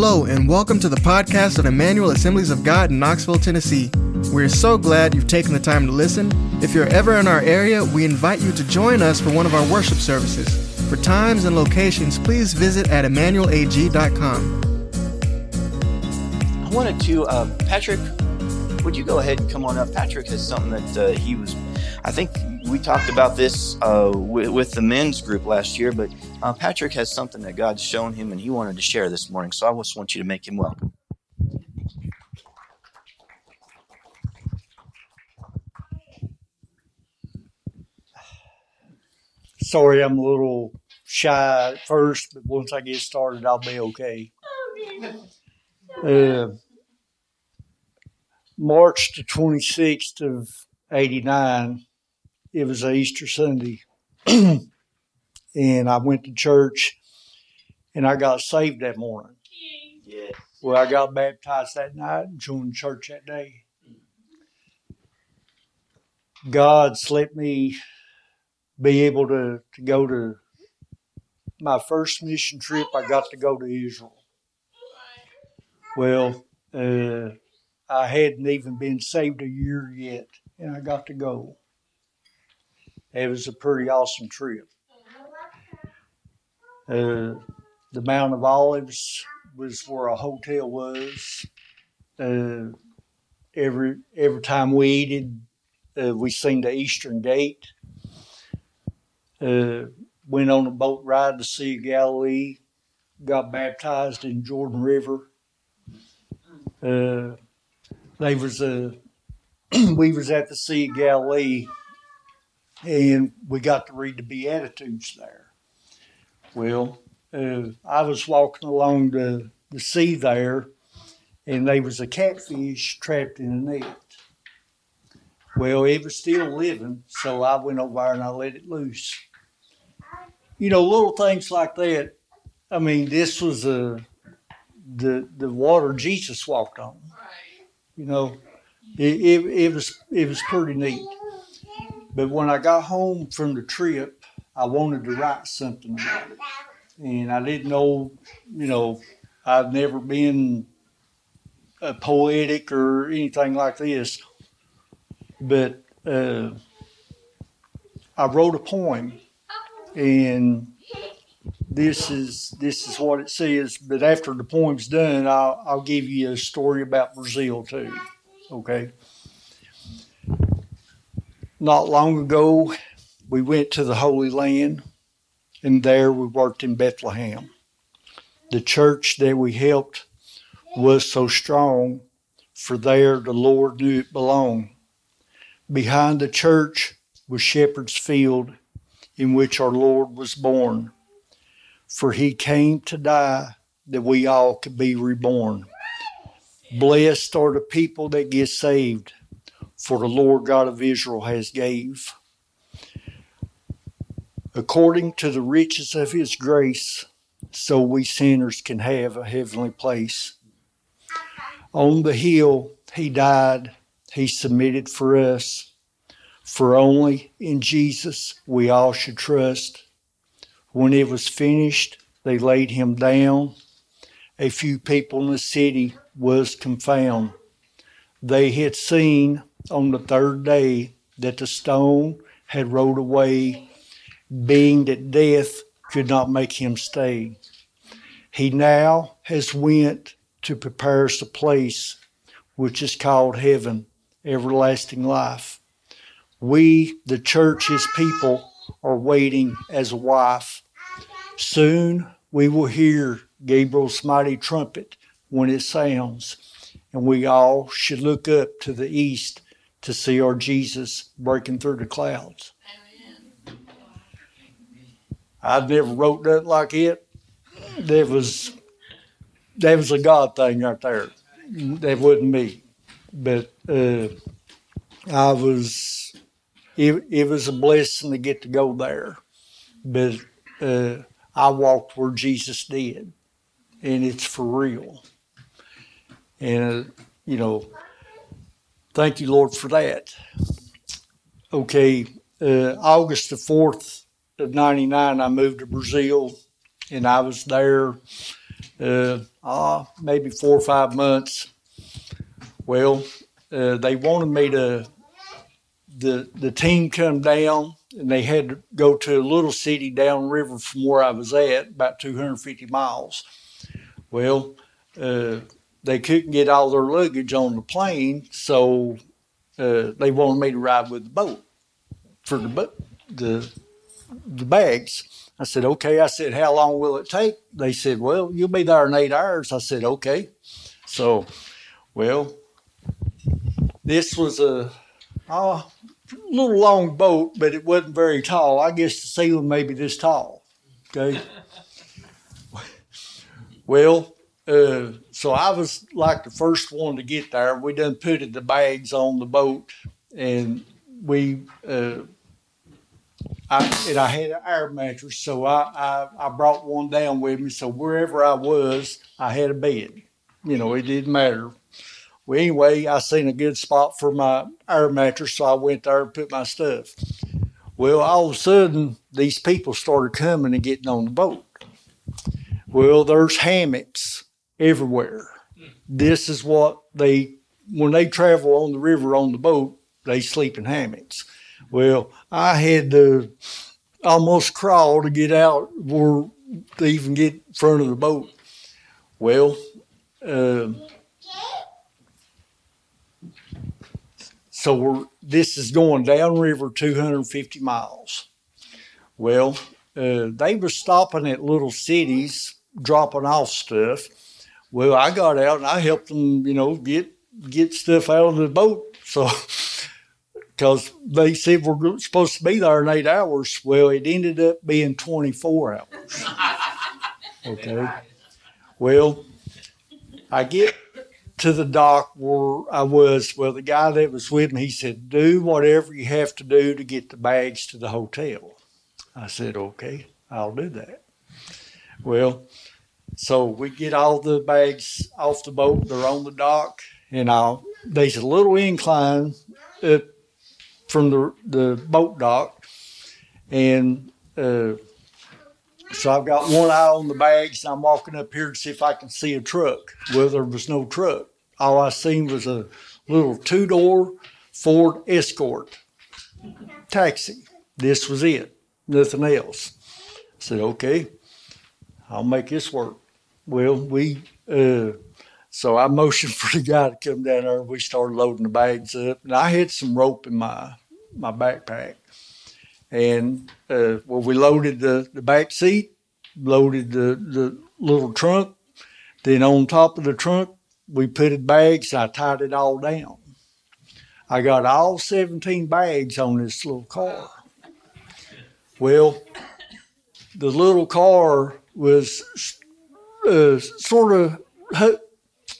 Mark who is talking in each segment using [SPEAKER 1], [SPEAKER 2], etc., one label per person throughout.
[SPEAKER 1] Hello, and welcome to the podcast of Emmanuel Assemblies of God in Knoxville, Tennessee. We're so glad you've taken the time to listen. If you're ever in our area, we invite you to join us for one of our worship services. For times and locations, please visit at emmanuelag.com.
[SPEAKER 2] I wanted to, uh, Patrick, would you go ahead and come on up? Patrick has something that uh, he was, I think we talked about this uh, with, with, the men's group last year, but uh, Patrick has something that God's shown him and he wanted to share this morning. So I just want you to make him welcome.
[SPEAKER 3] Sorry, I'm a little shy at first, but once I get started, I'll be okay. Uh, March the 26th of 89, it was Easter Sunday. and I went to church and I got saved that morning.
[SPEAKER 2] Yeah.
[SPEAKER 3] Well, I got baptized that night and joined church that day. God's let me be able to, to go to my first mission trip. I got to go to Israel. Well, uh, I hadn't even been saved a year yet, and I got to go. It was a pretty awesome trip. Uh, the Mount of Olives was where a hotel was. Uh, every every time we eat uh, we seen the Eastern Gate. Uh, went on a boat ride to Sea of Galilee. Got baptized in Jordan River. Uh, they was a we was at the Sea of Galilee, and we got to read the Beatitudes there. Well, uh, I was walking along the, the sea there, and there was a catfish trapped in a net. Well, it was still living, so I went over there and I let it loose. You know, little things like that. I mean, this was a the the water Jesus walked on. You know, it, it, it was it was pretty neat. But when I got home from the trip, I wanted to write something about it, and I didn't know, you know, I've never been a poetic or anything like this, but uh, I wrote a poem, and this is this is what it says. But after the poem's done, I'll, I'll give you a story about Brazil too. Okay. Not long ago, we went to the Holy Land, and there we worked in Bethlehem. The church that we helped was so strong, for there the Lord knew it belonged. Behind the church was Shepherd's Field, in which our Lord was born for he came to die that we all could be reborn. Blessed are the people that get saved, for the Lord God of Israel has gave. According to the riches of his grace, so we sinners can have a heavenly place. On the hill he died, he submitted for us, for only in Jesus we all should trust. When it was finished, they laid him down. A few people in the city was confounded. They had seen on the third day that the stone had rolled away, being that death could not make him stay. He now has went to prepare us a place which is called heaven, everlasting life. We, the church, his people, are waiting as a wife Soon we will hear Gabriel's mighty trumpet when it sounds, and we all should look up to the east to see our Jesus breaking through the clouds. I've never wrote that like it. That was that was a God thing right there. That wasn't me, but uh, I was. It, it was a blessing to get to go there, but uh, I walked where Jesus did, and it's for real. And, you know, thank you, Lord, for that. Okay, uh, August the 4th of 99, I moved to Brazil, and I was there uh, uh, maybe four or five months. Well, uh, they wanted me to. The the team come down and they had to go to a little city downriver from where I was at, about 250 miles. Well, uh, they couldn't get all their luggage on the plane, so uh, they wanted me to ride with the boat for the the the bags. I said, okay. I said, how long will it take? They said, well, you'll be there in eight hours. I said, okay. So, well, this was a oh, little long boat, but it wasn't very tall. I guess the ceiling maybe this tall. Okay. well, uh, so I was like the first one to get there. We done put the bags on the boat, and we uh, I, and I had an air mattress, so I, I, I brought one down with me. So wherever I was, I had a bed. You know, it didn't matter. Well, anyway, I seen a good spot for my air mattress, so I went there and put my stuff. Well, all of a sudden, these people started coming and getting on the boat. Well, there's hammocks everywhere. This is what they, when they travel on the river on the boat, they sleep in hammocks. Well, I had to almost crawl to get out or to even get in front of the boat. Well, uh, so this is going downriver 250 miles. Well, uh, they were stopping at little cities, dropping off stuff. Well, I got out and I helped them, you know, get get stuff out of the boat. So because they said we're supposed to be there in eight hours. Well, it ended up being 24 hours. Okay. Well, I get to the dock where I was. Well, the guy that was with me, he said, Do whatever you have to do to get the bags to the hotel. I said, Okay, I'll do that. Well, so we get all the bags off the boat. They're on the dock, and I'll, there's a little incline up from the the boat dock, and uh, so I've got one eye on the bags. And I'm walking up here to see if I can see a truck. Well, there was no truck. All I seen was a little two door Ford Escort taxi. This was it. Nothing else. I said, okay, I'll make this work. Well, we uh, so I motioned for the guy to come down there. We started loading the bags up, and I had some rope in my my backpack. And uh, well, we loaded the, the back seat, loaded the, the little trunk. Then on top of the trunk, we put bags. I tied it all down. I got all 17 bags on this little car. Well, the little car was uh, sort of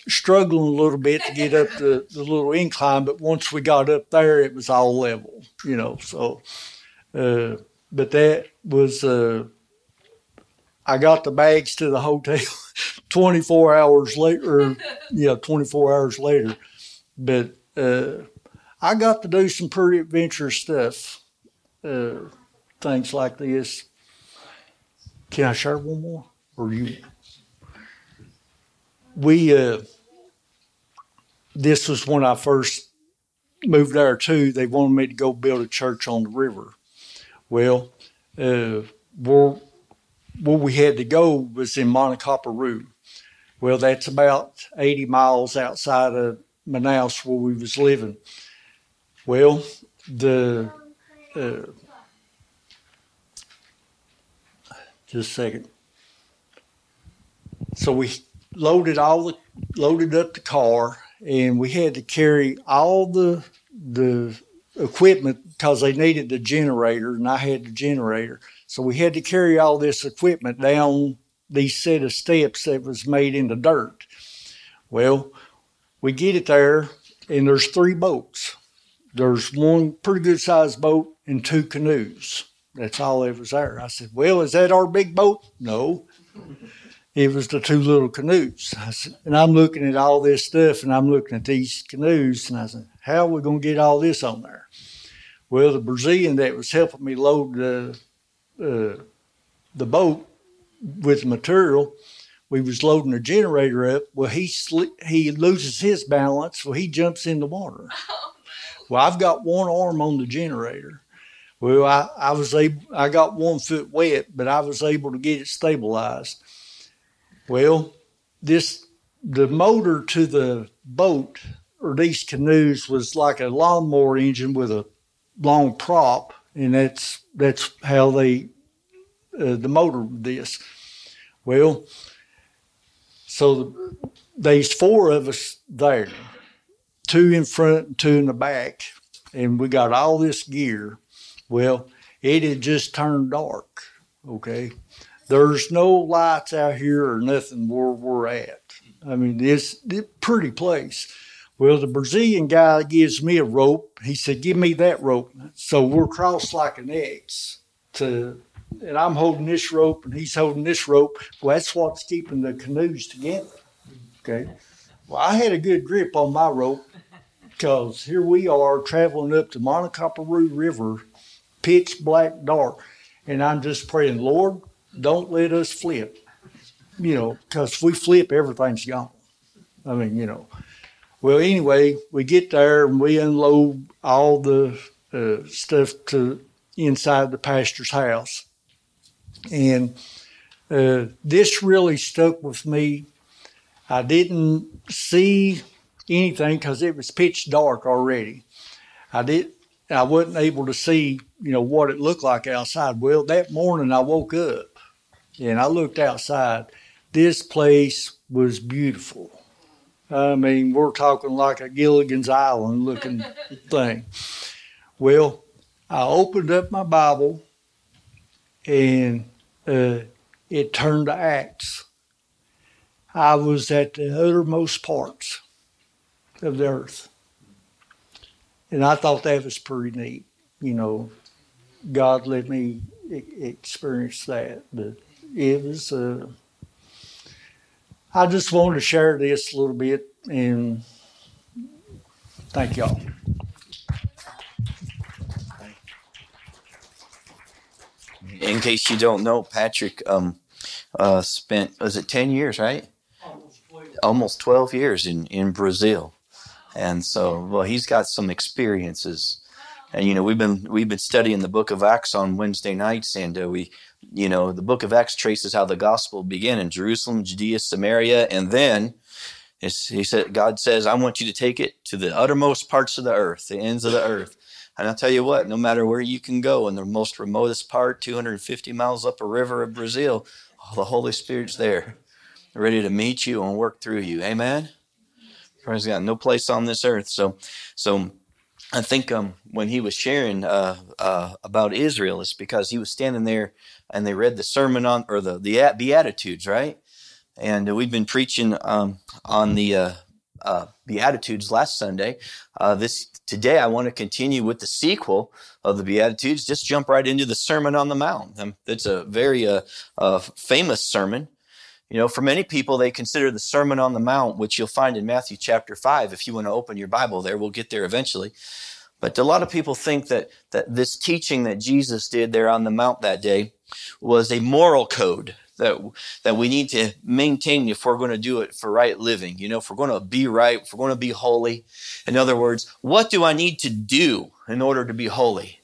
[SPEAKER 3] struggling a little bit to get up the, the little incline, but once we got up there, it was all level, you know. So, uh, but that was, uh, I got the bags to the hotel 24 hours later, yeah, 24 hours later. But uh, I got to do some pretty adventurous stuff, uh, things like this. Can I share one more? Or you? We, uh, this was when I first moved there too. They wanted me to go build a church on the river. Well, uh, where where we had to go was in Manacapuru. Well, that's about 80 miles outside of Manaus where we was living. Well, the uh, just a second. So we loaded all the loaded up the car and we had to carry all the the equipment because they needed the generator, and I had the generator. So we had to carry all this equipment down these set of steps that was made in the dirt. Well, we get it there, and there's three boats. There's one pretty good sized boat and two canoes. That's all that was there. I said, Well, is that our big boat? No it was the two little canoes. Said, and I'm looking at all this stuff and I'm looking at these canoes and I said, how are we going to get all this on there? Well, the Brazilian that was helping me load the, uh, the boat with material, we was loading the generator up. Well, he sli- he loses his balance. Well, he jumps in the water. Well, I've got one arm on the generator. Well, I, I was able, I got one foot wet, but I was able to get it stabilized. Well, this, the motor to the boat or these canoes was like a lawnmower engine with a long prop, and that's that's how they uh, the motor this. Well, so there's four of us there, two in front two in the back, and we got all this gear. Well, it had just turned dark. Okay, there's no lights out here or nothing where we're at. I mean, it's, a pretty place. Well, the Brazilian guy gives me a rope. He said, "Give me that rope." So we're crossed like an X to and I'm holding this rope and he's holding this rope. Well, that's what's keeping the canoes together. Okay. Well, I had a good grip on my rope because here we are traveling up the Manacapuru River, pitch black dark, and I'm just praying, Lord, don't let us flip. You know, because if we flip, everything's gone. I mean, you know. Well, anyway, we get there and we unload all the uh, stuff to inside the pastor's house. And uh, this really stuck with me. I didn't see anything because it was pitch dark already. I did. I wasn't able to see, you know, what it looked like outside. Well, that morning I woke up and I looked outside. This place was beautiful. I mean, we're talking like a Gilligan's Island looking thing. Well, I opened up my Bible and uh, it turned to Acts. I was at the uttermost parts of the earth. And I thought that was pretty neat. You know, God let me experience that. But it was, uh, I just wanted to share this a little bit and thank y'all.
[SPEAKER 2] in case you don't know, Patrick um, uh, spent was it ten years, right? Almost twelve years in in Brazil, and so well, he's got some experiences. And you know, we've been we've been studying the Book of Acts on Wednesday nights, and uh, we, you know, the Book of Acts traces how the gospel began in Jerusalem, Judea, Samaria, and then he said, God says, I want you to take it to the uttermost parts of the earth, the ends of the earth. And I'll tell you what, no matter where you can go in the most remotest part, 250 miles up a river of Brazil, oh, the Holy Spirit's there, ready to meet you and work through you. Amen. Praise God. No place on this earth. So, so I think um, when he was sharing uh, uh, about Israel, it's because he was standing there and they read the sermon on or the the Beatitudes, right? And we've been preaching um, on the uh, uh, Beatitudes last Sunday. Uh, this today, I want to continue with the sequel of the Beatitudes. Just jump right into the Sermon on the Mount. Um, it's a very uh, famous sermon. You know, for many people, they consider the Sermon on the Mount, which you'll find in Matthew chapter five. If you want to open your Bible there, we'll get there eventually. But a lot of people think that that this teaching that Jesus did there on the Mount that day was a moral code that that we need to maintain if we're going to do it for right living. You know, if we're going to be right, if we're going to be holy. In other words, what do I need to do in order to be holy?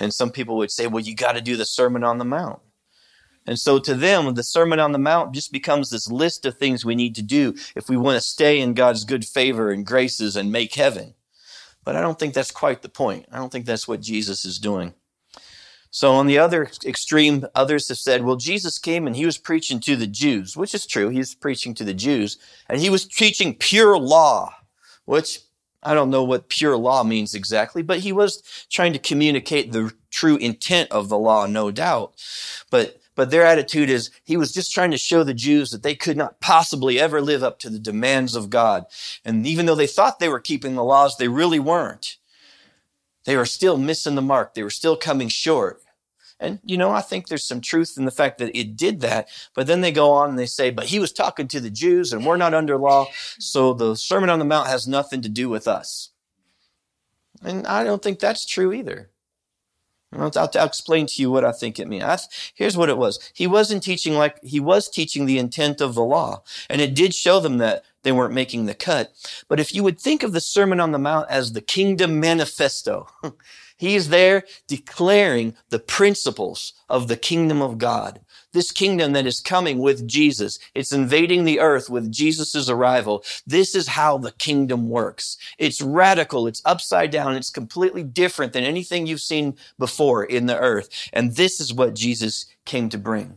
[SPEAKER 2] And some people would say, well, you got to do the Sermon on the Mount. And so to them, the Sermon on the Mount just becomes this list of things we need to do if we want to stay in God's good favor and graces and make heaven. But I don't think that's quite the point. I don't think that's what Jesus is doing. So on the other extreme, others have said, well, Jesus came and he was preaching to the Jews, which is true. He was preaching to the Jews and he was teaching pure law, which I don't know what pure law means exactly, but he was trying to communicate the true intent of the law, no doubt. But but their attitude is he was just trying to show the Jews that they could not possibly ever live up to the demands of God. And even though they thought they were keeping the laws, they really weren't. They were still missing the mark. They were still coming short. And, you know, I think there's some truth in the fact that it did that. But then they go on and they say, but he was talking to the Jews and we're not under law. So the Sermon on the Mount has nothing to do with us. And I don't think that's true either. I'll, I'll, I'll, explain to you what I think it means. here's what it was. He wasn't teaching like, he was teaching the intent of the law. And it did show them that they weren't making the cut. But if you would think of the Sermon on the Mount as the kingdom manifesto, he's there declaring the principles of the kingdom of God this kingdom that is coming with Jesus. It's invading the earth with Jesus' arrival. This is how the kingdom works. It's radical. It's upside down. It's completely different than anything you've seen before in the earth. And this is what Jesus came to bring.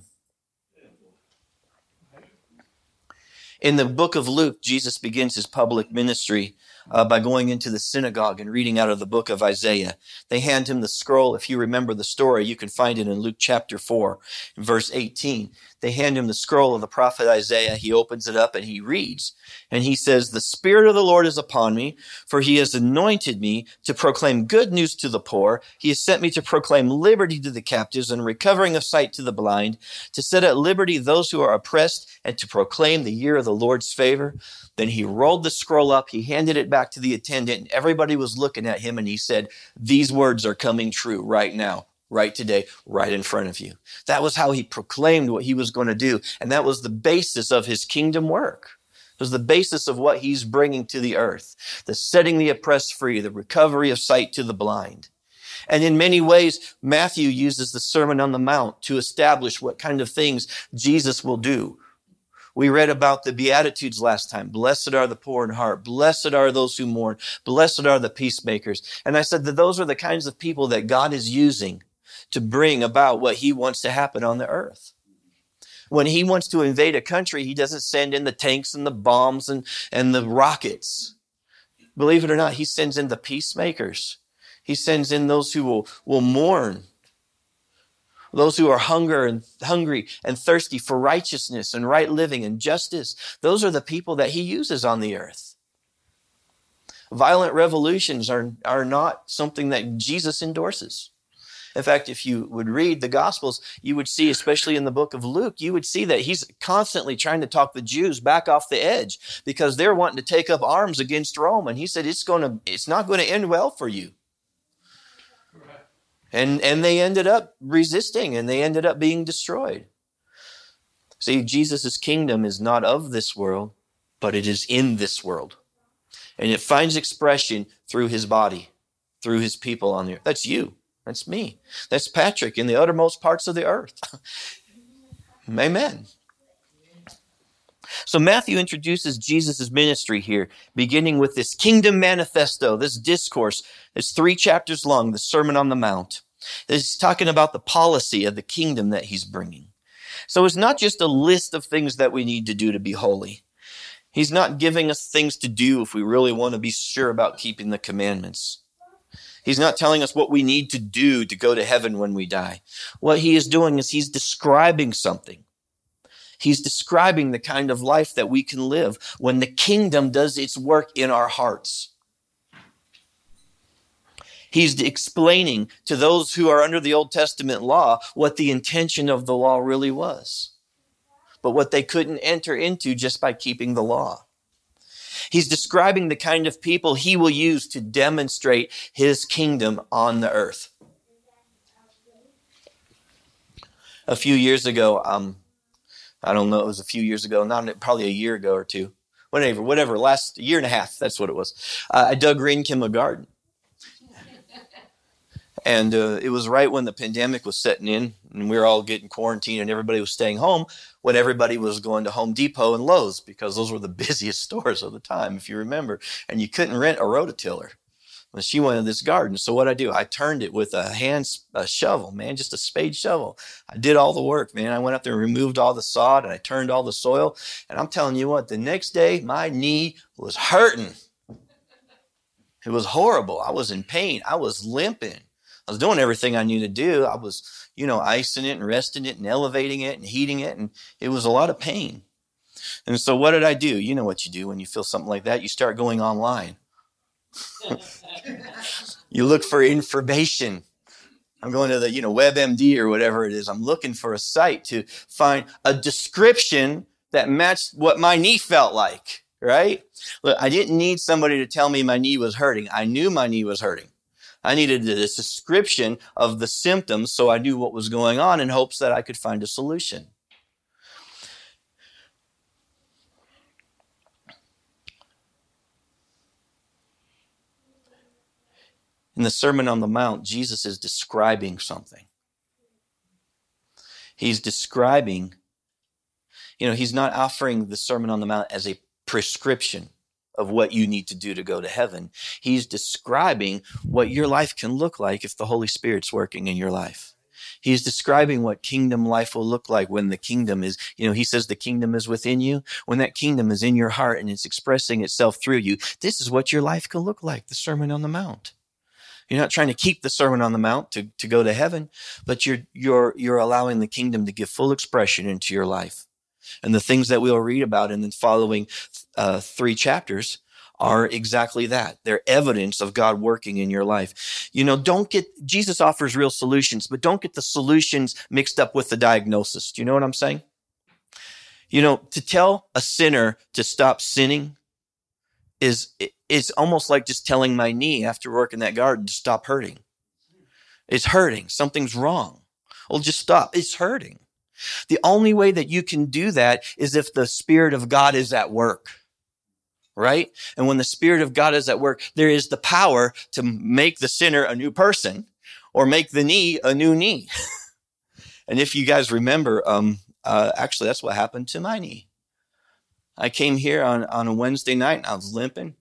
[SPEAKER 2] In the book of Luke, Jesus begins his public ministry uh, by going into the synagogue and reading out of the book of Isaiah. They hand him the scroll. If you remember the story, you can find it in Luke chapter 4, verse 18. They hand him the scroll of the prophet Isaiah. He opens it up and he reads. And he says, The Spirit of the Lord is upon me, for he has anointed me to proclaim good news to the poor. He has sent me to proclaim liberty to the captives and recovering of sight to the blind, to set at liberty those who are oppressed, and to proclaim the year of the Lord's favor. Then he rolled the scroll up, he handed it back to the attendant, and everybody was looking at him, and he said, These words are coming true right now, right today, right in front of you. That was how he proclaimed what he was going to do, and that was the basis of his kingdom work. It was the basis of what he's bringing to the earth the setting the oppressed free, the recovery of sight to the blind. And in many ways, Matthew uses the Sermon on the Mount to establish what kind of things Jesus will do we read about the Beatitudes last time. Blessed are the poor in heart. Blessed are those who mourn. Blessed are the peacemakers. And I said that those are the kinds of people that God is using to bring about what he wants to happen on the earth. When he wants to invade a country, he doesn't send in the tanks and the bombs and, and the rockets. Believe it or not, he sends in the peacemakers. He sends in those who will, will mourn those who are hunger and hungry and thirsty for righteousness and right living and justice. Those are the people that he uses on the earth. Violent revolutions are, are not something that Jesus endorses. In fact, if you would read the Gospels, you would see, especially in the book of Luke, you would see that he's constantly trying to talk the Jews back off the edge because they're wanting to take up arms against Rome. And he said, it's going to, it's not going to end well for you. And, and they ended up resisting and they ended up being destroyed. See, Jesus' kingdom is not of this world, but it is in this world. And it finds expression through his body, through his people on the earth. That's you. That's me. That's Patrick in the uttermost parts of the earth. Amen. So Matthew introduces Jesus' ministry here, beginning with this kingdom manifesto, this discourse. It's three chapters long, the Sermon on the Mount. He's talking about the policy of the kingdom that he's bringing. So it's not just a list of things that we need to do to be holy. He's not giving us things to do if we really want to be sure about keeping the commandments. He's not telling us what we need to do to go to heaven when we die. What he is doing is he's describing something. He's describing the kind of life that we can live when the kingdom does its work in our hearts. He's explaining to those who are under the Old Testament law what the intention of the law really was, but what they couldn't enter into just by keeping the law. He's describing the kind of people he will use to demonstrate his kingdom on the earth. A few years ago, um, I don't know, it was a few years ago, not probably a year ago or two, whatever, whatever, last year and a half, that's what it was. Uh, I dug Greenkim a garden. And uh, it was right when the pandemic was setting in and we were all getting quarantined and everybody was staying home when everybody was going to Home Depot and Lowe's because those were the busiest stores of the time, if you remember. And you couldn't rent a rototiller. And she wanted this garden. So what I do, I turned it with a hand a shovel, man, just a spade shovel. I did all the work, man. I went up there and removed all the sod and I turned all the soil. And I'm telling you what, the next day my knee was hurting. It was horrible. I was in pain. I was limping. I was doing everything I knew to do. I was, you know, icing it and resting it and elevating it and heating it. And it was a lot of pain. And so what did I do? You know what you do when you feel something like that. You start going online. you look for information. I'm going to the, you know, WebMD or whatever it is. I'm looking for a site to find a description that matched what my knee felt like, right? Look, I didn't need somebody to tell me my knee was hurting. I knew my knee was hurting. I needed a description of the symptoms so I knew what was going on in hopes that I could find a solution. In the Sermon on the Mount, Jesus is describing something. He's describing, you know, he's not offering the Sermon on the Mount as a prescription of what you need to do to go to heaven. He's describing what your life can look like if the Holy Spirit's working in your life. He's describing what kingdom life will look like when the kingdom is, you know, he says the kingdom is within you. When that kingdom is in your heart and it's expressing itself through you, this is what your life can look like, the Sermon on the Mount. You're not trying to keep the Sermon on the Mount to, to go to heaven, but you're, you're, you're allowing the kingdom to give full expression into your life. And the things that we'll read about in the following uh, three chapters are exactly that. They're evidence of God working in your life. You know, don't get, Jesus offers real solutions, but don't get the solutions mixed up with the diagnosis. Do you know what I'm saying? You know, to tell a sinner to stop sinning is, it's almost like just telling my knee after working that garden to stop hurting. It's hurting. Something's wrong. Well, just stop. It's hurting. The only way that you can do that is if the Spirit of God is at work. Right? And when the Spirit of God is at work, there is the power to make the sinner a new person or make the knee a new knee. and if you guys remember, um, uh, actually, that's what happened to my knee. I came here on, on a Wednesday night and I was limping.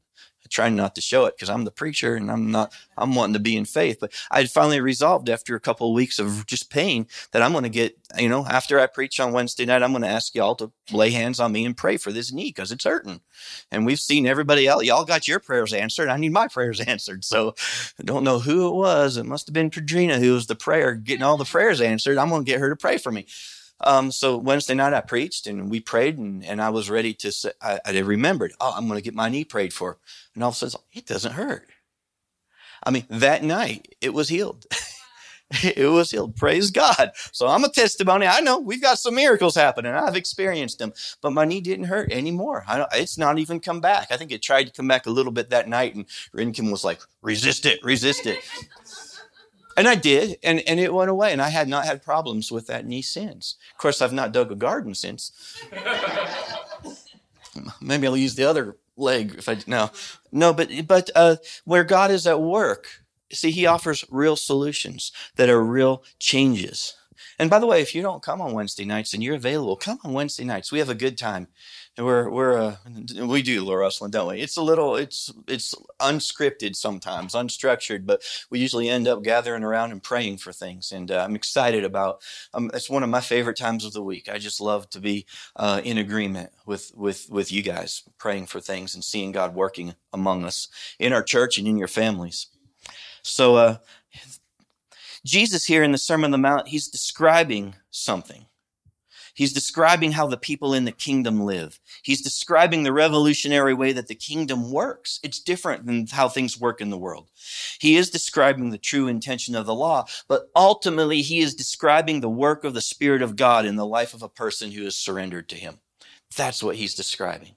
[SPEAKER 2] I try not to show it because I'm the preacher and I'm not, I'm wanting to be in faith. But I finally resolved after a couple of weeks of just pain that I'm going to get, you know, after I preach on Wednesday night, I'm going to ask y'all to lay hands on me and pray for this knee because it's hurting. And we've seen everybody else. Y'all got your prayers answered. I need my prayers answered. So I don't know who it was. It must have been Padrina who was the prayer, getting all the prayers answered. I'm going to get her to pray for me. Um, so Wednesday night I preached and we prayed and, and I was ready to say, I, I remembered, oh, I'm going to get my knee prayed for. And all of a sudden, it doesn't hurt. I mean, that night it was healed. it was healed. Praise God. So I'm a testimony. I know we've got some miracles happening. I've experienced them, but my knee didn't hurt anymore. it's not even come back. I think it tried to come back a little bit that night, and Rinkin was like, "Resist it, resist it." And I did, and, and it went away, and I had not had problems with that knee since. Of course, I've not dug a garden since. Maybe I'll use the other leg if I no, no, but but uh, where God is at work, see, He offers real solutions that are real changes. And by the way, if you don't come on Wednesday nights and you're available, come on Wednesday nights. We have a good time we're we're uh, we do Laura Russell, don't we? It's a little it's it's unscripted sometimes, unstructured, but we usually end up gathering around and praying for things. And uh, I'm excited about. Um, it's one of my favorite times of the week. I just love to be uh, in agreement with with with you guys, praying for things and seeing God working among us in our church and in your families. So, uh, Jesus here in the Sermon on the Mount, he's describing something. He's describing how the people in the kingdom live. He's describing the revolutionary way that the kingdom works. It's different than how things work in the world. He is describing the true intention of the law, but ultimately he is describing the work of the Spirit of God in the life of a person who is surrendered to him. That's what he's describing.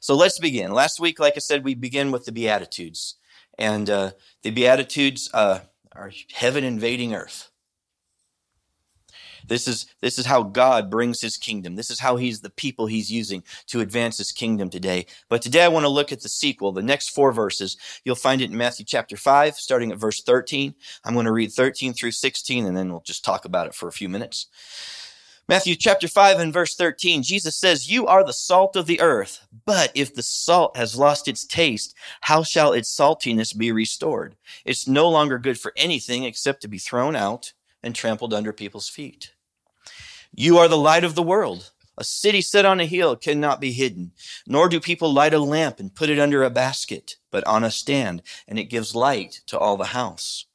[SPEAKER 2] So let's begin. Last week, like I said, we begin with the Beatitudes. And uh, the Beatitudes uh, are heaven invading earth. This is, this is how God brings his kingdom. This is how he's the people he's using to advance his kingdom today. But today I want to look at the sequel, the next four verses. You'll find it in Matthew chapter 5, starting at verse 13. I'm going to read 13 through 16, and then we'll just talk about it for a few minutes. Matthew chapter 5 and verse 13, Jesus says, You are the salt of the earth, but if the salt has lost its taste, how shall its saltiness be restored? It's no longer good for anything except to be thrown out and trampled under people's feet. You are the light of the world. A city set on a hill cannot be hidden, nor do people light a lamp and put it under a basket, but on a stand, and it gives light to all the house.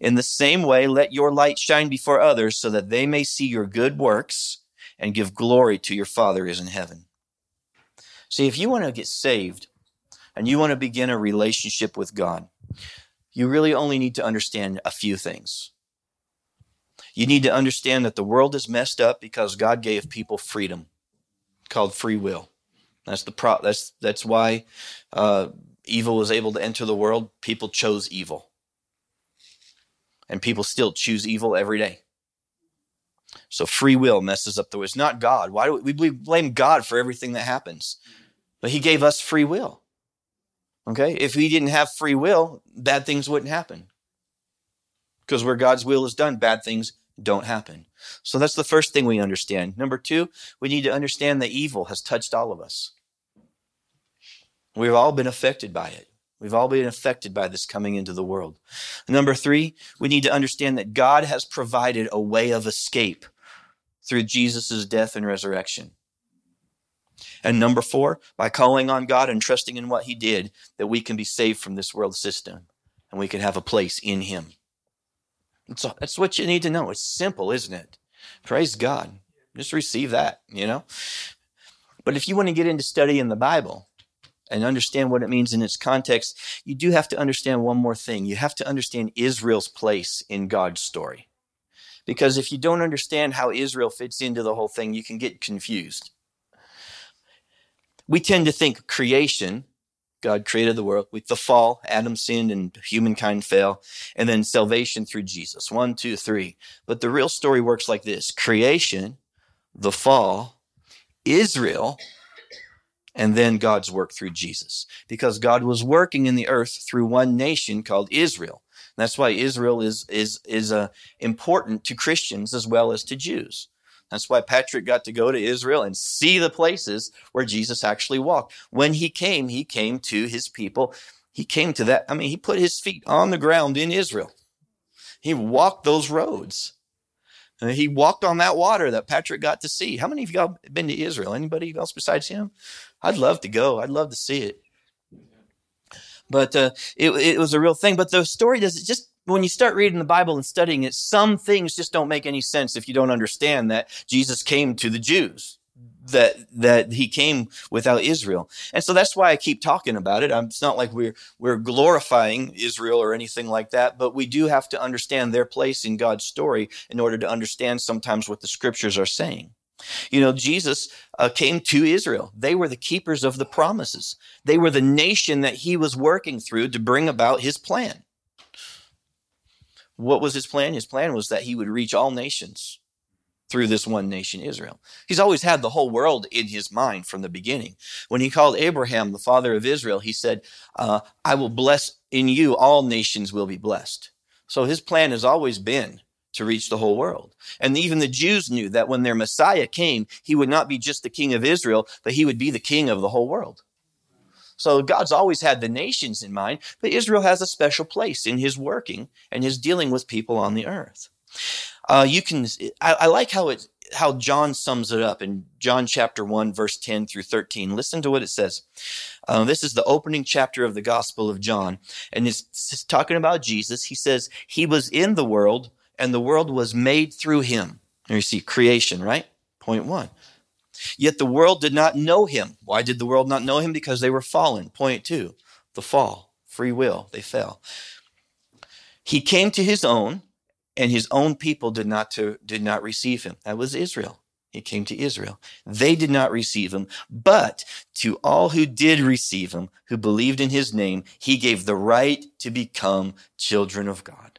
[SPEAKER 2] In the same way, let your light shine before others so that they may see your good works and give glory to your Father who is in heaven. See, if you want to get saved and you want to begin a relationship with God, you really only need to understand a few things. You need to understand that the world is messed up because God gave people freedom called free will. That's the pro- that's that's why uh, evil was able to enter the world, people chose evil. And people still choose evil every day. So free will messes up the way. It's not God. Why do we, we blame God for everything that happens? But He gave us free will. Okay? If He didn't have free will, bad things wouldn't happen. Because where God's will is done, bad things don't happen. So that's the first thing we understand. Number two, we need to understand that evil has touched all of us. We've all been affected by it. We've all been affected by this coming into the world. Number three, we need to understand that God has provided a way of escape through Jesus' death and resurrection. And number four, by calling on God and trusting in what He did, that we can be saved from this world system and we can have a place in Him. So that's what you need to know. It's simple, isn't it? Praise God. Just receive that, you know? But if you want to get into studying the Bible and understand what it means in its context, you do have to understand one more thing. You have to understand Israel's place in God's story. Because if you don't understand how Israel fits into the whole thing, you can get confused. We tend to think creation God created the world. With the fall, Adam sinned and humankind fell. And then salvation through Jesus. One, two, three. But the real story works like this creation, the fall, Israel, and then God's work through Jesus. Because God was working in the earth through one nation called Israel. that's why Israel is, is, is uh, important to Christians as well as to Jews. That's why Patrick got to go to Israel and see the places where Jesus actually walked. When he came, he came to his people. He came to that. I mean, he put his feet on the ground in Israel. He walked those roads. And he walked on that water that Patrick got to see. How many of y'all been to Israel? Anybody else besides him? I'd love to go. I'd love to see it. But uh, it, it was a real thing. But the story does it just when you start reading the Bible and studying it, some things just don't make any sense if you don't understand that Jesus came to the Jews, that that he came without Israel. And so that's why I keep talking about it. it's not like we're we're glorifying Israel or anything like that, but we do have to understand their place in God's story in order to understand sometimes what the scriptures are saying. You know, Jesus uh, came to Israel. They were the keepers of the promises. They were the nation that he was working through to bring about his plan. What was his plan? His plan was that he would reach all nations through this one nation, Israel. He's always had the whole world in his mind from the beginning. When he called Abraham the father of Israel, he said, uh, I will bless in you, all nations will be blessed. So his plan has always been to reach the whole world. And even the Jews knew that when their Messiah came, he would not be just the king of Israel, but he would be the king of the whole world. So God's always had the nations in mind, but Israel has a special place in his working and his dealing with people on the earth. Uh, you can, I, I like how it, how John sums it up in John chapter 1, verse 10 through 13. Listen to what it says. Uh, this is the opening chapter of the Gospel of John, and it's, it's talking about Jesus. He says, He was in the world, and the world was made through him. Here you see creation, right? Point one. Yet the world did not know him. Why did the world not know him? Because they were fallen. Point two, the fall, free will, they fell. He came to his own, and his own people did not, to, did not receive him. That was Israel. He came to Israel. They did not receive him, but to all who did receive him, who believed in his name, he gave the right to become children of God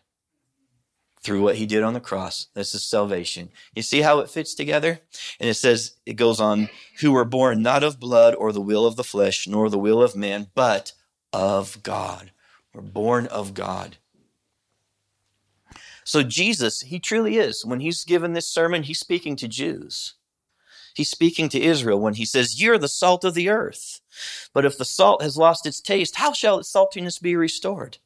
[SPEAKER 2] through what he did on the cross. This is salvation. You see how it fits together? And it says, it goes on, who were born not of blood or the will of the flesh, nor the will of man, but of God. We're born of God. So Jesus, he truly is. When he's given this sermon, he's speaking to Jews. He's speaking to Israel when he says, You're the salt of the earth. But if the salt has lost its taste, how shall its saltiness be restored?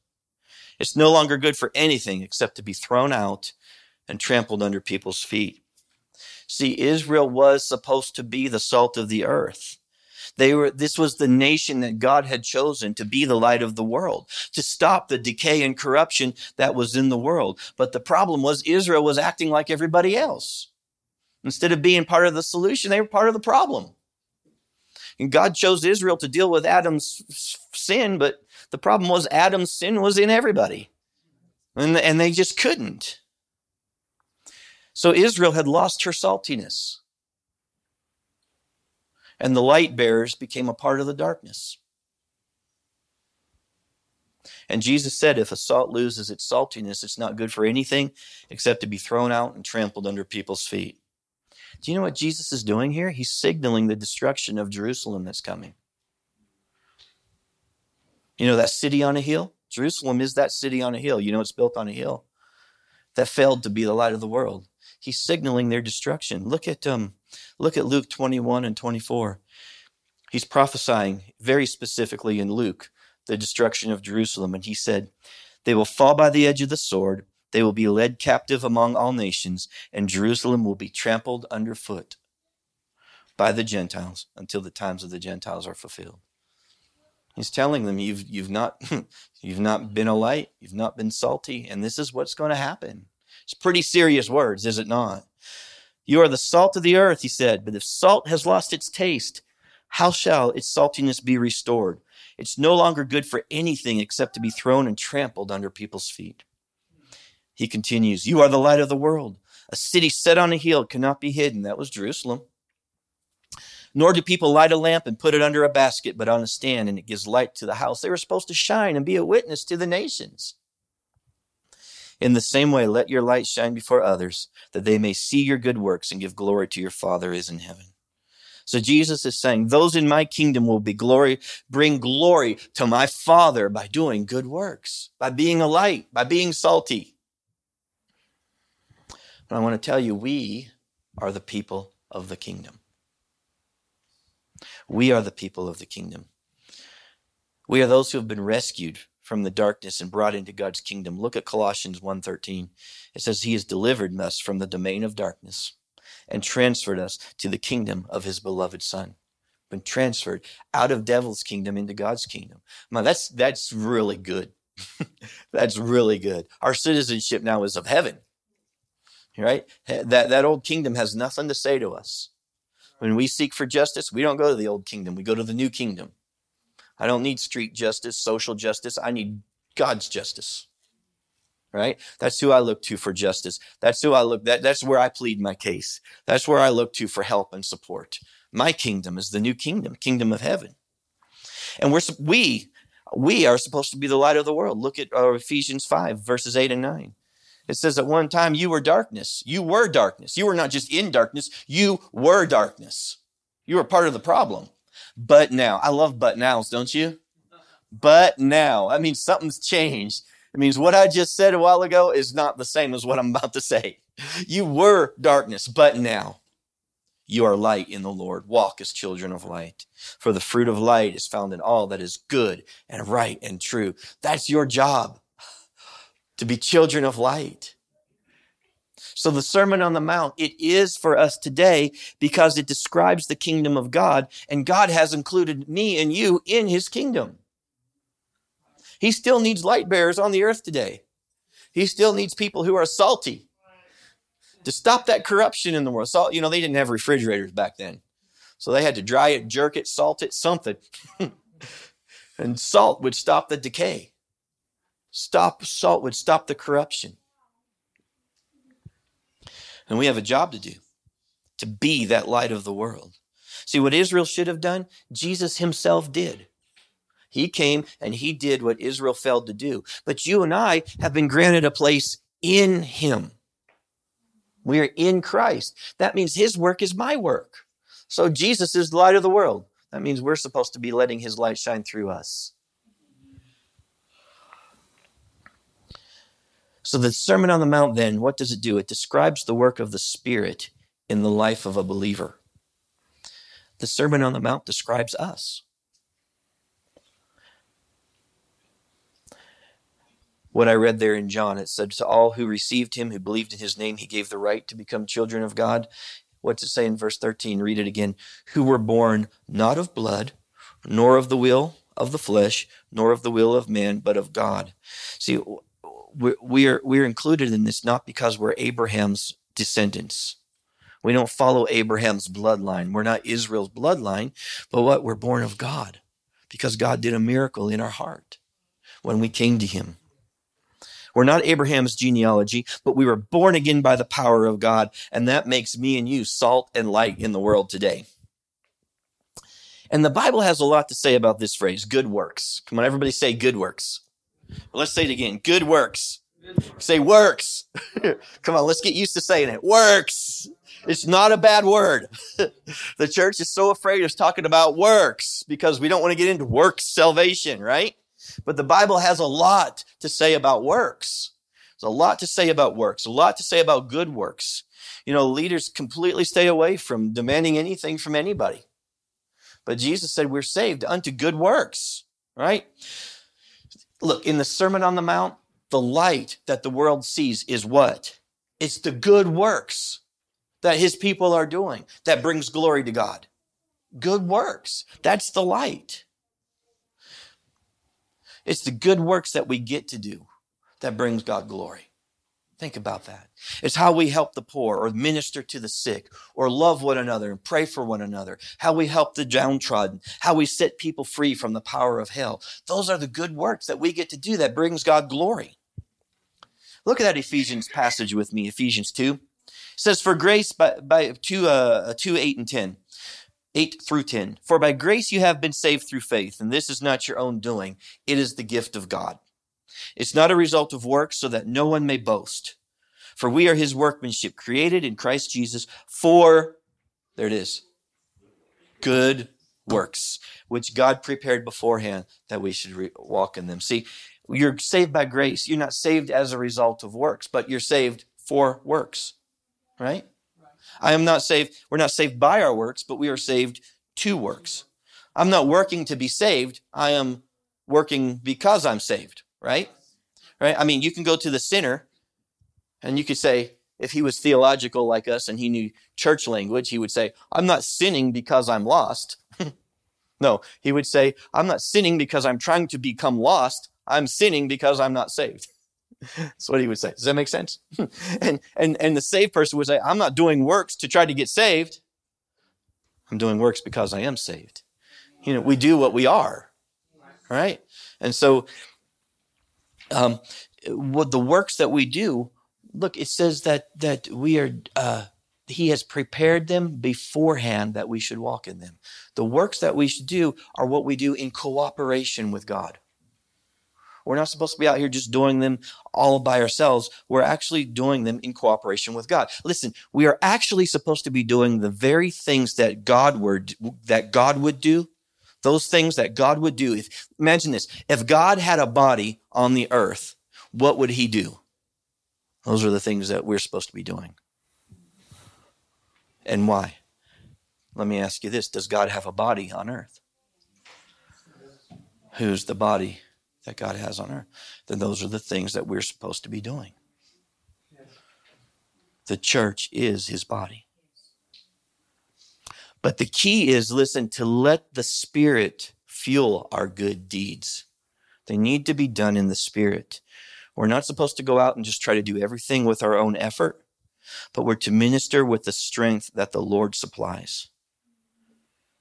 [SPEAKER 2] It's no longer good for anything except to be thrown out and trampled under people's feet. See, Israel was supposed to be the salt of the earth. They were, this was the nation that God had chosen to be the light of the world, to stop the decay and corruption that was in the world. But the problem was Israel was acting like everybody else. Instead of being part of the solution, they were part of the problem. And God chose Israel to deal with Adam's sin, but the problem was Adam's sin was in everybody. And, and they just couldn't. So Israel had lost her saltiness. And the light bearers became a part of the darkness. And Jesus said, if a salt loses its saltiness, it's not good for anything except to be thrown out and trampled under people's feet. Do you know what Jesus is doing here? He's signaling the destruction of Jerusalem that's coming. You know that city on a hill? Jerusalem is that city on a hill. You know it's built on a hill that failed to be the light of the world. He's signaling their destruction. Look at um, look at Luke 21 and 24. He's prophesying very specifically in Luke the destruction of Jerusalem, and he said, "They will fall by the edge of the sword; they will be led captive among all nations, and Jerusalem will be trampled underfoot by the Gentiles until the times of the Gentiles are fulfilled." He's telling them you've you've not you've not been a light, you've not been salty, and this is what's going to happen. It's pretty serious words, is it not? You are the salt of the earth, he said, but if salt has lost its taste, how shall its saltiness be restored? It's no longer good for anything except to be thrown and trampled under people's feet. He continues, You are the light of the world. A city set on a hill cannot be hidden. That was Jerusalem. Nor do people light a lamp and put it under a basket, but on a stand, and it gives light to the house. They were supposed to shine and be a witness to the nations. In the same way, let your light shine before others, that they may see your good works and give glory to your Father is in heaven. So Jesus is saying, those in my kingdom will be glory, bring glory to my Father by doing good works, by being a light, by being salty. But I want to tell you, we are the people of the kingdom. We are the people of the kingdom. We are those who have been rescued from the darkness and brought into God's kingdom. Look at Colossians 1:13. It says he has delivered us from the domain of darkness and transferred us to the kingdom of his beloved son. Been transferred out of devil's kingdom into God's kingdom. Man, that's that's really good. that's really good. Our citizenship now is of heaven. Right? That that old kingdom has nothing to say to us. When we seek for justice, we don't go to the old kingdom, we go to the new kingdom. I don't need street justice, social justice. I need God's justice. Right? That's who I look to for justice. That's who I look that that's where I plead my case. That's where I look to for help and support. My kingdom is the new kingdom, kingdom of heaven. And we're we we are supposed to be the light of the world. Look at uh, Ephesians 5 verses 8 and 9. It says at one time you were darkness. You were darkness. You were not just in darkness, you were darkness. You were part of the problem. But now, I love but nows, don't you? But now, that means something's changed. It means what I just said a while ago is not the same as what I'm about to say. You were darkness, but now you are light in the Lord. Walk as children of light. For the fruit of light is found in all that is good and right and true. That's your job to be children of light. So the Sermon on the Mount, it is for us today because it describes the kingdom of God and God has included me and you in his kingdom. He still needs light bearers on the earth today. He still needs people who are salty to stop that corruption in the world. Salt, you know, they didn't have refrigerators back then. So they had to dry it, jerk it, salt it, something. and salt would stop the decay. Stop salt would stop the corruption. And we have a job to do to be that light of the world. See, what Israel should have done, Jesus himself did. He came and he did what Israel failed to do. But you and I have been granted a place in him. We are in Christ. That means his work is my work. So Jesus is the light of the world. That means we're supposed to be letting his light shine through us. So the Sermon on the Mount, then, what does it do? It describes the work of the Spirit in the life of a believer. The Sermon on the Mount describes us. What I read there in John, it said, To all who received him, who believed in his name, he gave the right to become children of God. What's it say in verse 13? Read it again. Who were born not of blood, nor of the will of the flesh, nor of the will of man, but of God. See, we're, we're included in this not because we're Abraham's descendants. We don't follow Abraham's bloodline. We're not Israel's bloodline, but what? We're born of God because God did a miracle in our heart when we came to him. We're not Abraham's genealogy, but we were born again by the power of God, and that makes me and you salt and light in the world today. And the Bible has a lot to say about this phrase, good works. Come on, everybody say good works. Let's say it again. Good works. Say works. Come on, let's get used to saying it. Works. It's not a bad word. the church is so afraid of talking about works because we don't want to get into works salvation, right? But the Bible has a lot to say about works. There's a lot to say about works, a lot to say about good works. You know, leaders completely stay away from demanding anything from anybody. But Jesus said we're saved unto good works, right? Look, in the Sermon on the Mount, the light that the world sees is what? It's the good works that his people are doing that brings glory to God. Good works. That's the light. It's the good works that we get to do that brings God glory. Think about that. It's how we help the poor or minister to the sick or love one another and pray for one another. How we help the downtrodden. How we set people free from the power of hell. Those are the good works that we get to do that brings God glory. Look at that Ephesians passage with me, Ephesians 2. It says, For grace by, by 2, uh, 2, 8 and 10. 8 through 10. For by grace you have been saved through faith, and this is not your own doing. It is the gift of God it's not a result of works so that no one may boast. For we are his workmanship, created in Christ Jesus for, there it is, good works, which God prepared beforehand that we should re- walk in them. See, you're saved by grace. You're not saved as a result of works, but you're saved for works, right? I am not saved. We're not saved by our works, but we are saved to works. I'm not working to be saved. I am working because I'm saved right? Right? I mean, you can go to the sinner and you could say, if he was theological like us and he knew church language, he would say, I'm not sinning because I'm lost. no, he would say, I'm not sinning because I'm trying to become lost. I'm sinning because I'm not saved. That's what he would say. Does that make sense? and, and, and the saved person would say, I'm not doing works to try to get saved. I'm doing works because I am saved. You know, we do what we are, right? And so um, what the works that we do, look, it says that that we are. Uh, he has prepared them beforehand that we should walk in them. The works that we should do are what we do in cooperation with God. We're not supposed to be out here just doing them all by ourselves. We're actually doing them in cooperation with God. Listen, we are actually supposed to be doing the very things that God would that God would do those things that God would do. If, imagine this. If God had a body on the earth, what would he do? Those are the things that we're supposed to be doing. And why? Let me ask you this Does God have a body on earth? Who's the body that God has on earth? Then those are the things that we're supposed to be doing. The church is his body. But the key is listen, to let the Spirit fuel our good deeds. They need to be done in the Spirit. We're not supposed to go out and just try to do everything with our own effort, but we're to minister with the strength that the Lord supplies.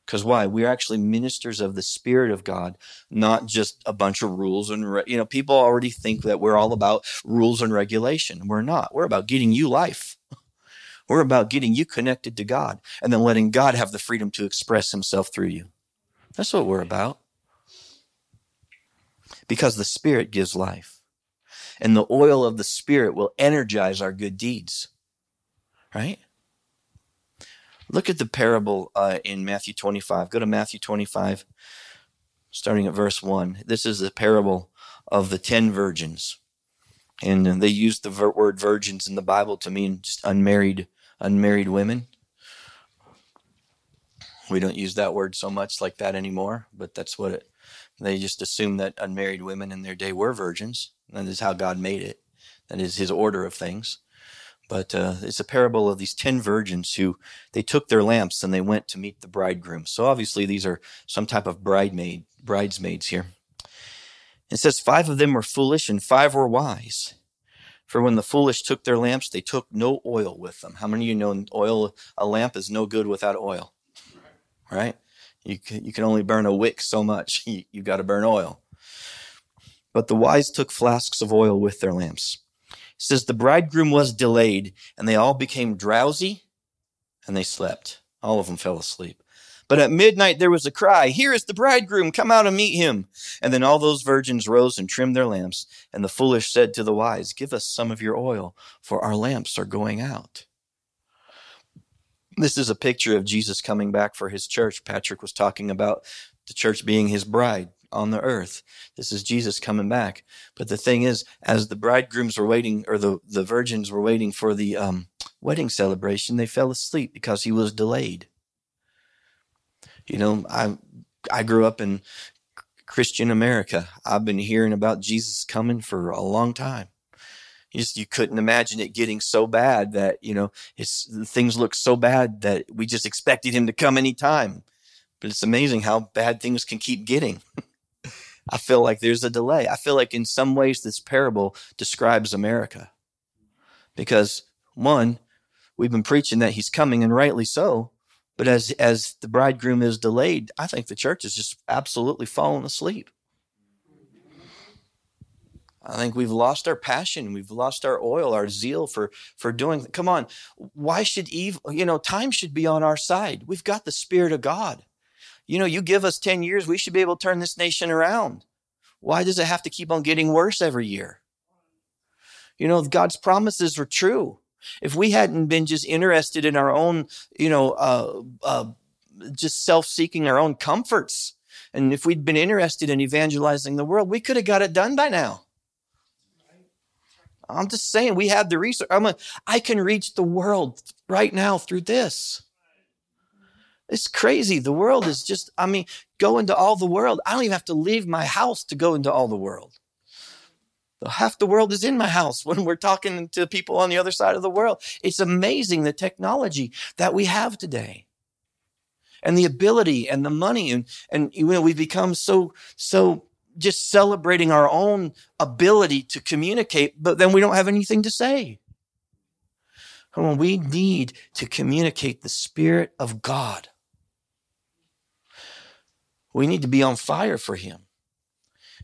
[SPEAKER 2] Because why? We're actually ministers of the Spirit of God, not just a bunch of rules and, re- you know, people already think that we're all about rules and regulation. We're not. We're about getting you life. We're about getting you connected to God and then letting God have the freedom to express himself through you. That's what we're about. Because the Spirit gives life. And the oil of the Spirit will energize our good deeds. Right? Look at the parable uh, in Matthew 25. Go to Matthew 25, starting at verse 1. This is the parable of the ten virgins. And they use the word virgins in the Bible to mean just unmarried unmarried women. We don't use that word so much like that anymore, but that's what it, they just assume that unmarried women in their day were virgins. That is how God made it. That is his order of things. But uh, it's a parable of these ten virgins who they took their lamps and they went to meet the bridegroom. So obviously these are some type of bridemaid bridesmaids here. It says five of them were foolish and five were wise. For when the foolish took their lamps, they took no oil with them. How many of you know oil? A lamp is no good without oil, right? You can, you can only burn a wick so much. You, you got to burn oil. But the wise took flasks of oil with their lamps. It says the bridegroom was delayed, and they all became drowsy, and they slept. All of them fell asleep. But at midnight there was a cry, Here is the bridegroom, come out and meet him. And then all those virgins rose and trimmed their lamps. And the foolish said to the wise, Give us some of your oil, for our lamps are going out. This is a picture of Jesus coming back for his church. Patrick was talking about the church being his bride on the earth. This is Jesus coming back. But the thing is, as the bridegrooms were waiting, or the, the virgins were waiting for the um, wedding celebration, they fell asleep because he was delayed. You know, I I grew up in Christian America. I've been hearing about Jesus coming for a long time. You just you couldn't imagine it getting so bad that you know it's things look so bad that we just expected him to come anytime. But it's amazing how bad things can keep getting. I feel like there's a delay. I feel like in some ways this parable describes America. Because one, we've been preaching that he's coming and rightly so, but as as the bridegroom is delayed, I think the church is just absolutely fallen asleep. I think we've lost our passion, we've lost our oil, our zeal for for doing. Come on, why should Eve? You know, time should be on our side. We've got the Spirit of God. You know, you give us ten years, we should be able to turn this nation around. Why does it have to keep on getting worse every year? You know, God's promises are true. If we hadn't been just interested in our own, you know, uh, uh, just self seeking our own comforts, and if we'd been interested in evangelizing the world, we could have got it done by now. I'm just saying, we have the research. I'm a, I can reach the world right now through this. It's crazy. The world is just, I mean, go into all the world. I don't even have to leave my house to go into all the world. Half the world is in my house when we're talking to people on the other side of the world. It's amazing the technology that we have today and the ability and the money. And, and you know, we've become so, so just celebrating our own ability to communicate, but then we don't have anything to say. Come on, we need to communicate the Spirit of God. We need to be on fire for Him.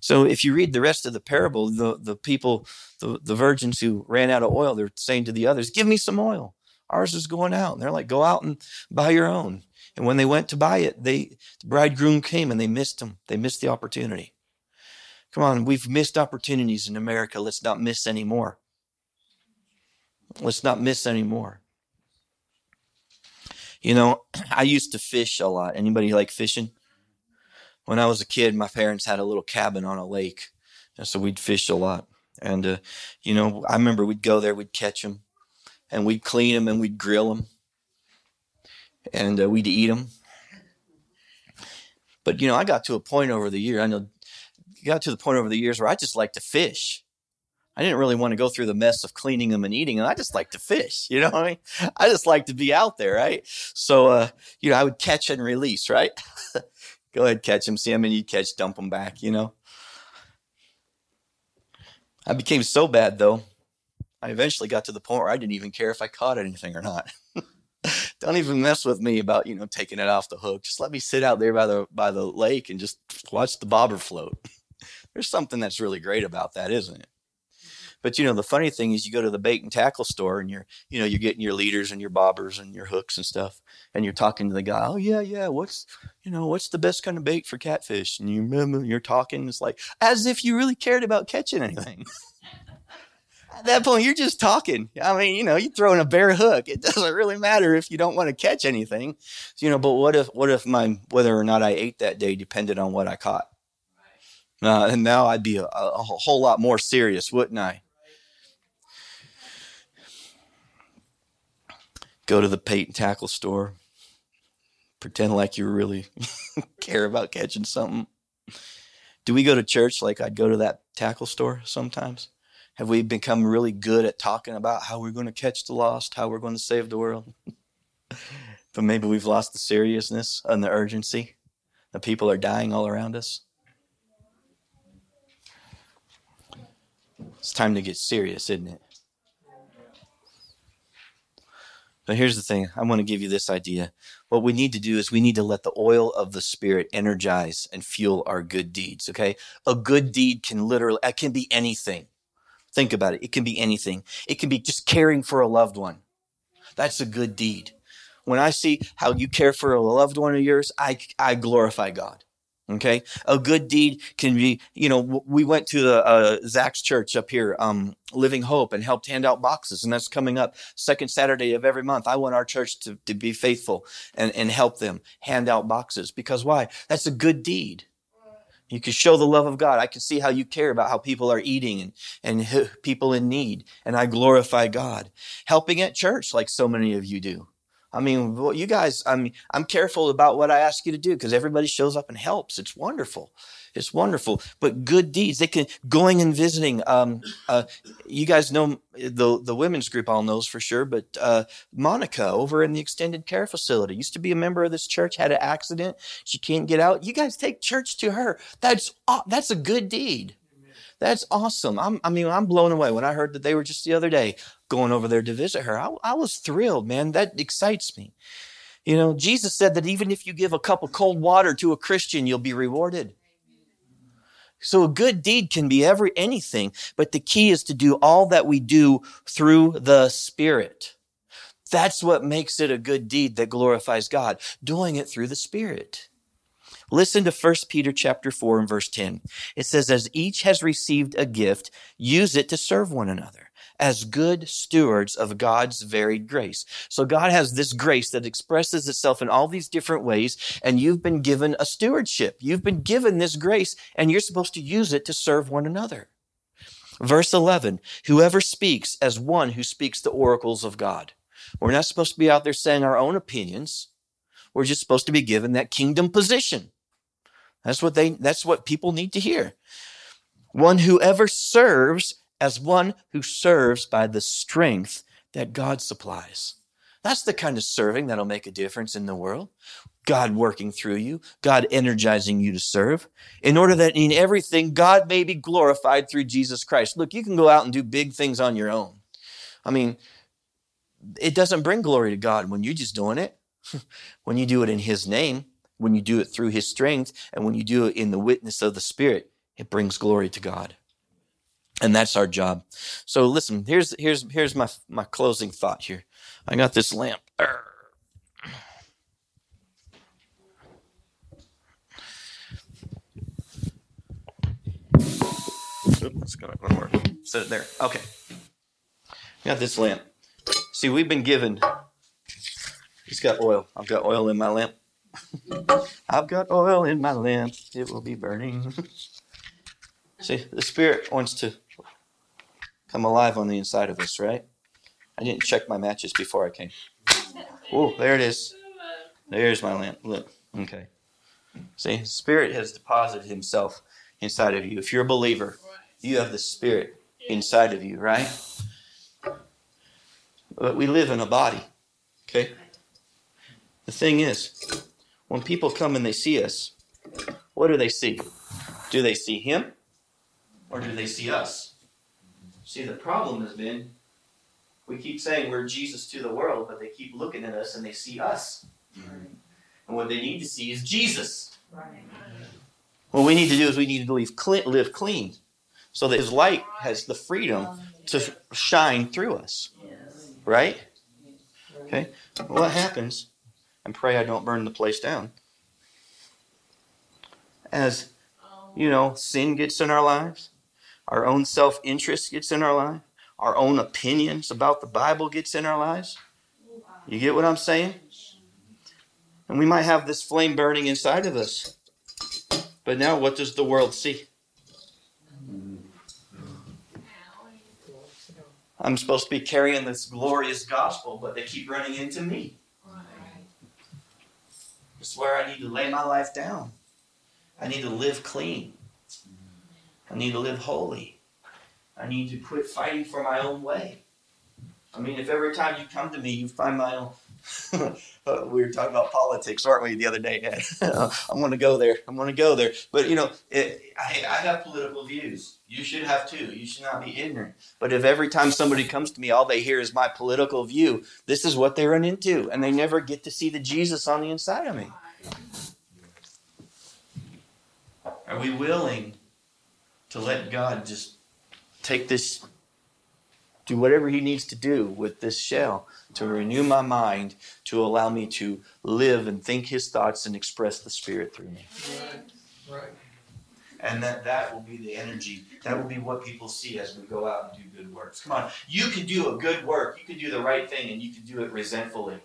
[SPEAKER 2] So if you read the rest of the parable, the, the people, the, the virgins who ran out of oil, they're saying to the others, Give me some oil. Ours is going out. And they're like, Go out and buy your own. And when they went to buy it, they the bridegroom came and they missed him. They missed the opportunity. Come on, we've missed opportunities in America. Let's not miss any more. Let's not miss any more. You know, I used to fish a lot. Anybody like fishing? When I was a kid, my parents had a little cabin on a lake, and so we'd fish a lot. And uh, you know, I remember we'd go there, we'd catch them, and we'd clean them and we'd grill them, and uh, we'd eat them. But you know, I got to a point over the year. I know, got to the point over the years where I just like to fish. I didn't really want to go through the mess of cleaning them and eating them. I just like to fish, you know what I mean? I just like to be out there, right? So, uh, you know, I would catch and release, right? Go ahead, catch them, see many you catch, dump them back, you know? I became so bad, though, I eventually got to the point where I didn't even care if I caught anything or not. Don't even mess with me about, you know, taking it off the hook. Just let me sit out there by the by the lake and just watch the bobber float. There's something that's really great about that, isn't it? But you know, the funny thing is you go to the bait and tackle store and you're, you know, you're getting your leaders and your bobbers and your hooks and stuff. And you're talking to the guy, oh yeah, yeah, what's you know, what's the best kind of bait for catfish? And you remember you're talking, it's like as if you really cared about catching anything. At that point, you're just talking. I mean, you know, you throw in a bare hook. It doesn't really matter if you don't want to catch anything. You know, but what if what if my whether or not I ate that day depended on what I caught? Uh, and now I'd be a, a whole lot more serious, wouldn't I? Go to the bait and tackle store, pretend like you really care about catching something. Do we go to church like I'd go to that tackle store sometimes? Have we become really good at talking about how we're going to catch the lost, how we're going to save the world? but maybe we've lost the seriousness and the urgency. The people are dying all around us. It's time to get serious, isn't it? But here's the thing I want to give you this idea. What we need to do is we need to let the oil of the Spirit energize and fuel our good deeds, okay? A good deed can literally, it can be anything. Think about it. It can be anything. It can be just caring for a loved one. That's a good deed. when I see how you care for a loved one of yours, I, I glorify God. Okay. A good deed can be, you know, we went to the, uh, Zach's church up here, um, Living Hope and helped hand out boxes. And that's coming up second Saturday of every month. I want our church to, to be faithful and, and help them hand out boxes because why? That's a good deed. You can show the love of God. I can see how you care about how people are eating and, and people in need. And I glorify God. Helping at church like so many of you do. I mean, well, you guys, I mean, I'm careful about what I ask you to do because everybody shows up and helps. It's wonderful. It's wonderful. But good deeds, they can going and visiting. Um, uh, you guys know the the women's group all knows for sure, but uh, Monica over in the extended care facility used to be a member of this church, had an accident, she can't get out. You guys take church to her. That's that's a good deed. That's awesome. I'm, I mean, I'm blown away when I heard that they were just the other day going over there to visit her. I, I was thrilled, man. That excites me. You know, Jesus said that even if you give a cup of cold water to a Christian, you'll be rewarded. So a good deed can be every anything, but the key is to do all that we do through the Spirit. That's what makes it a good deed that glorifies God, doing it through the Spirit. Listen to 1 Peter chapter 4 and verse 10. It says, as each has received a gift, use it to serve one another as good stewards of God's varied grace. So God has this grace that expresses itself in all these different ways, and you've been given a stewardship. You've been given this grace, and you're supposed to use it to serve one another. Verse 11, whoever speaks as one who speaks the oracles of God. We're not supposed to be out there saying our own opinions. We're just supposed to be given that kingdom position. That's what they, that's what people need to hear. One who ever serves as one who serves by the strength that God supplies. That's the kind of serving that'll make a difference in the world. God working through you, God energizing you to serve, in order that in everything God may be glorified through Jesus Christ. Look, you can go out and do big things on your own. I mean, it doesn't bring glory to God when you're just doing it. when you do it in His name, when you do it through His strength, and when you do it in the witness of the Spirit, it brings glory to God. And that's our job. So listen, here's here's here's my my closing thought here. I got this lamp. it's gonna, work. Set it there. Okay. Got this lamp. See, we've been given He's got oil. I've got oil in my lamp. I've got oil in my lamp. It will be burning. See, the Spirit wants to come alive on the inside of us, right? I didn't check my matches before I came. Oh, there it is. There's my lamp. Look. Okay. See, Spirit has deposited Himself inside of you. If you're a believer, you have the Spirit inside of you, right? But we live in a body. Okay? The thing is, when people come and they see us, what do they see? Do they see him or do they see us? See, the problem has been we keep saying we're Jesus to the world, but they keep looking at us and they see us. And what they need to see is Jesus. What we need to do is we need to live clean, live clean so that his light has the freedom to shine through us. Right? Okay? What happens and pray I don't burn the place down. As, you know, sin gets in our lives, our own self interest gets in our life, our own opinions about the Bible gets in our lives. You get what I'm saying? And we might have this flame burning inside of us. But now, what does the world see? I'm supposed to be carrying this glorious gospel, but they keep running into me. It's where I need to lay my life down. I need to live clean. I need to live holy. I need to quit fighting for my own way. I mean, if every time you come to me, you find my own. Uh, we were talking about politics, weren't we, the other day? I'm going to go there. I'm going to go there. But, you know, it, I, I have political views. You should have too. You should not be ignorant. But if every time somebody comes to me, all they hear is my political view, this is what they run into. And they never get to see the Jesus on the inside of me. Are we willing to let God just take this do whatever He needs to do with this shell to renew my mind, to allow me to live and think His thoughts and express the Spirit through me.
[SPEAKER 1] Right. Right.
[SPEAKER 2] And that, that will be the energy. That will be what people see as we go out and do good works. Come on. You can do a good work. You can do the right thing and you can do it resentfully.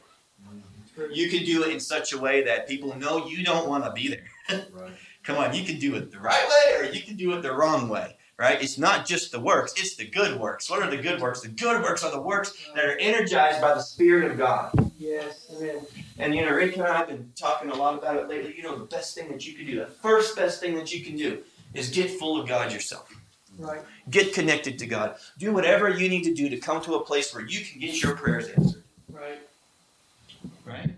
[SPEAKER 2] You can do it in such a way that people know you don't want to be there. right. Come on, you can do it the right way or you can do it the wrong way. Right? It's not just the works, it's the good works. What are the good works? The good works are the works that are energized by the Spirit of God.
[SPEAKER 1] Yes, amen.
[SPEAKER 2] And you know, Rick and I have been talking a lot about it lately. You know, the best thing that you can do, the first best thing that you can do is get full of God yourself.
[SPEAKER 1] Right.
[SPEAKER 2] Get connected to God. Do whatever you need to do to come to a place where you can get your prayers answered.
[SPEAKER 1] Right.
[SPEAKER 2] Right?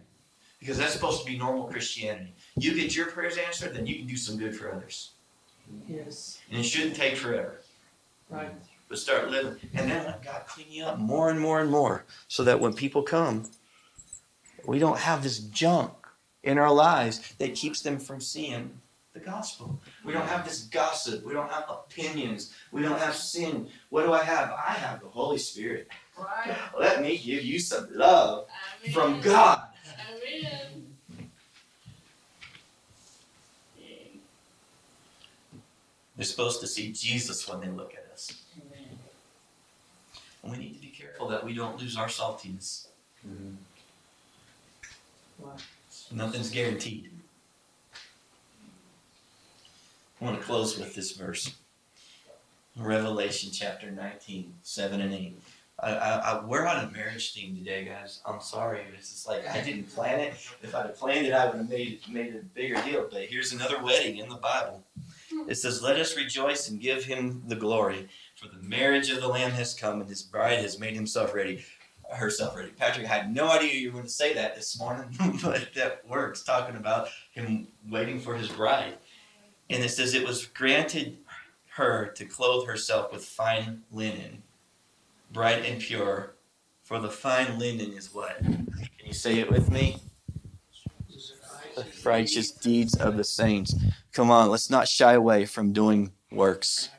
[SPEAKER 2] Because that's supposed to be normal Christianity. You get your prayers answered, then you can do some good for others.
[SPEAKER 1] Yes.
[SPEAKER 2] And it shouldn't take forever.
[SPEAKER 1] Right.
[SPEAKER 2] But start living. And then let God clean you up more and more and more so that when people come, we don't have this junk in our lives that keeps them from seeing the gospel. We don't have this gossip. We don't have opinions. We don't have sin. What do I have? I have the Holy Spirit.
[SPEAKER 1] Right.
[SPEAKER 2] Let me give you some love
[SPEAKER 4] Amen.
[SPEAKER 2] from God.
[SPEAKER 4] Amen.
[SPEAKER 2] They're supposed to see Jesus when they look at us. And we need to be careful that we don't lose our saltiness.
[SPEAKER 1] Wow.
[SPEAKER 2] Nothing's guaranteed. I want to close with this verse. Revelation chapter 19, 7 and 8. I, I, I, we're on a marriage theme today, guys. I'm sorry. It's just like I didn't plan it. If I'd have planned it, I would have made it, made it a bigger deal. But here's another wedding in the Bible. It says, Let us rejoice and give him the glory, for the marriage of the Lamb has come, and his bride has made himself ready. Herself ready. Patrick I had no idea you were going to say that this morning, but that works, talking about him waiting for his bride. And it says, It was granted her to clothe herself with fine linen, bright and pure. For the fine linen is what? Can you say it with me? The righteous deeds of the saints. Come on, let's not shy away from doing works,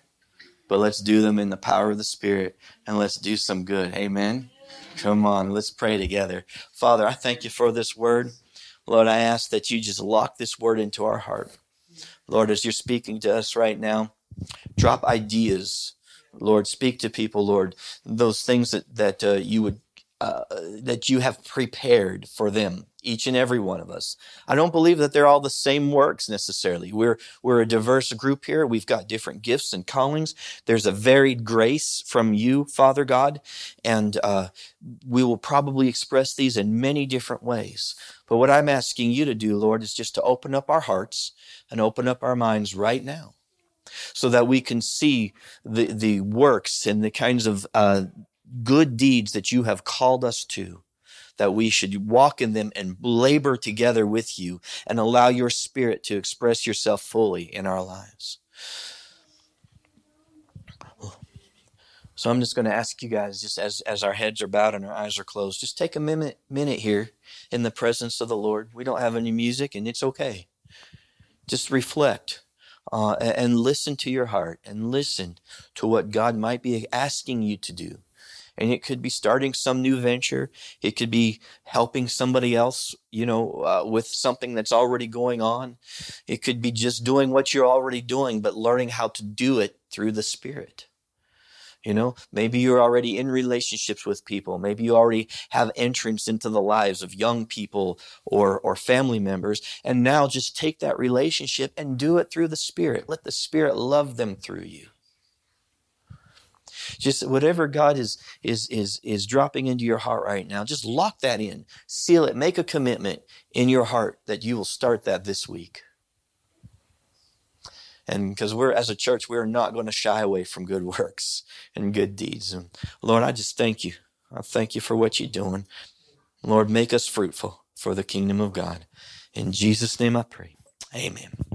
[SPEAKER 2] but let's do them in the power of the Spirit and let's do some good. Amen. Come on, let's pray together. Father, I thank you for this word. Lord, I ask that you just lock this word into our heart. Lord, as you're speaking to us right now, drop ideas. Lord, speak to people, Lord, those things that, that uh, you would uh, that you have prepared for them, each and every one of us. I don't believe that they're all the same works necessarily. We're, we're a diverse group here. We've got different gifts and callings. There's a varied grace from you, Father God, and uh, we will probably express these in many different ways. But what I'm asking you to do, Lord, is just to open up our hearts and open up our minds right now so that we can see the, the works and the kinds of uh, good deeds that you have called us to, that we should walk in them and labor together with you and allow your spirit to express yourself fully in our lives. So I'm just going to ask you guys, just as, as our heads are bowed and our eyes are closed, just take a minute, minute here in the presence of the Lord. We don't have any music, and it's okay. Just reflect uh, and listen to your heart and listen to what God might be asking you to do. And it could be starting some new venture. It could be helping somebody else, you know, uh, with something that's already going on. It could be just doing what you're already doing, but learning how to do it through the Spirit. You know, maybe you're already in relationships with people. Maybe you already have entrance into the lives of young people or, or family members. And now just take that relationship and do it through the Spirit. Let the Spirit love them through you. Just whatever God is is is is dropping into your heart right now, just lock that in, seal it, make a commitment in your heart that you will start that this week. And because we're as a church, we're not going to shy away from good works and good deeds. And Lord, I just thank you. I thank you for what you're doing. Lord, make us fruitful for the kingdom of God. In Jesus' name I pray. Amen.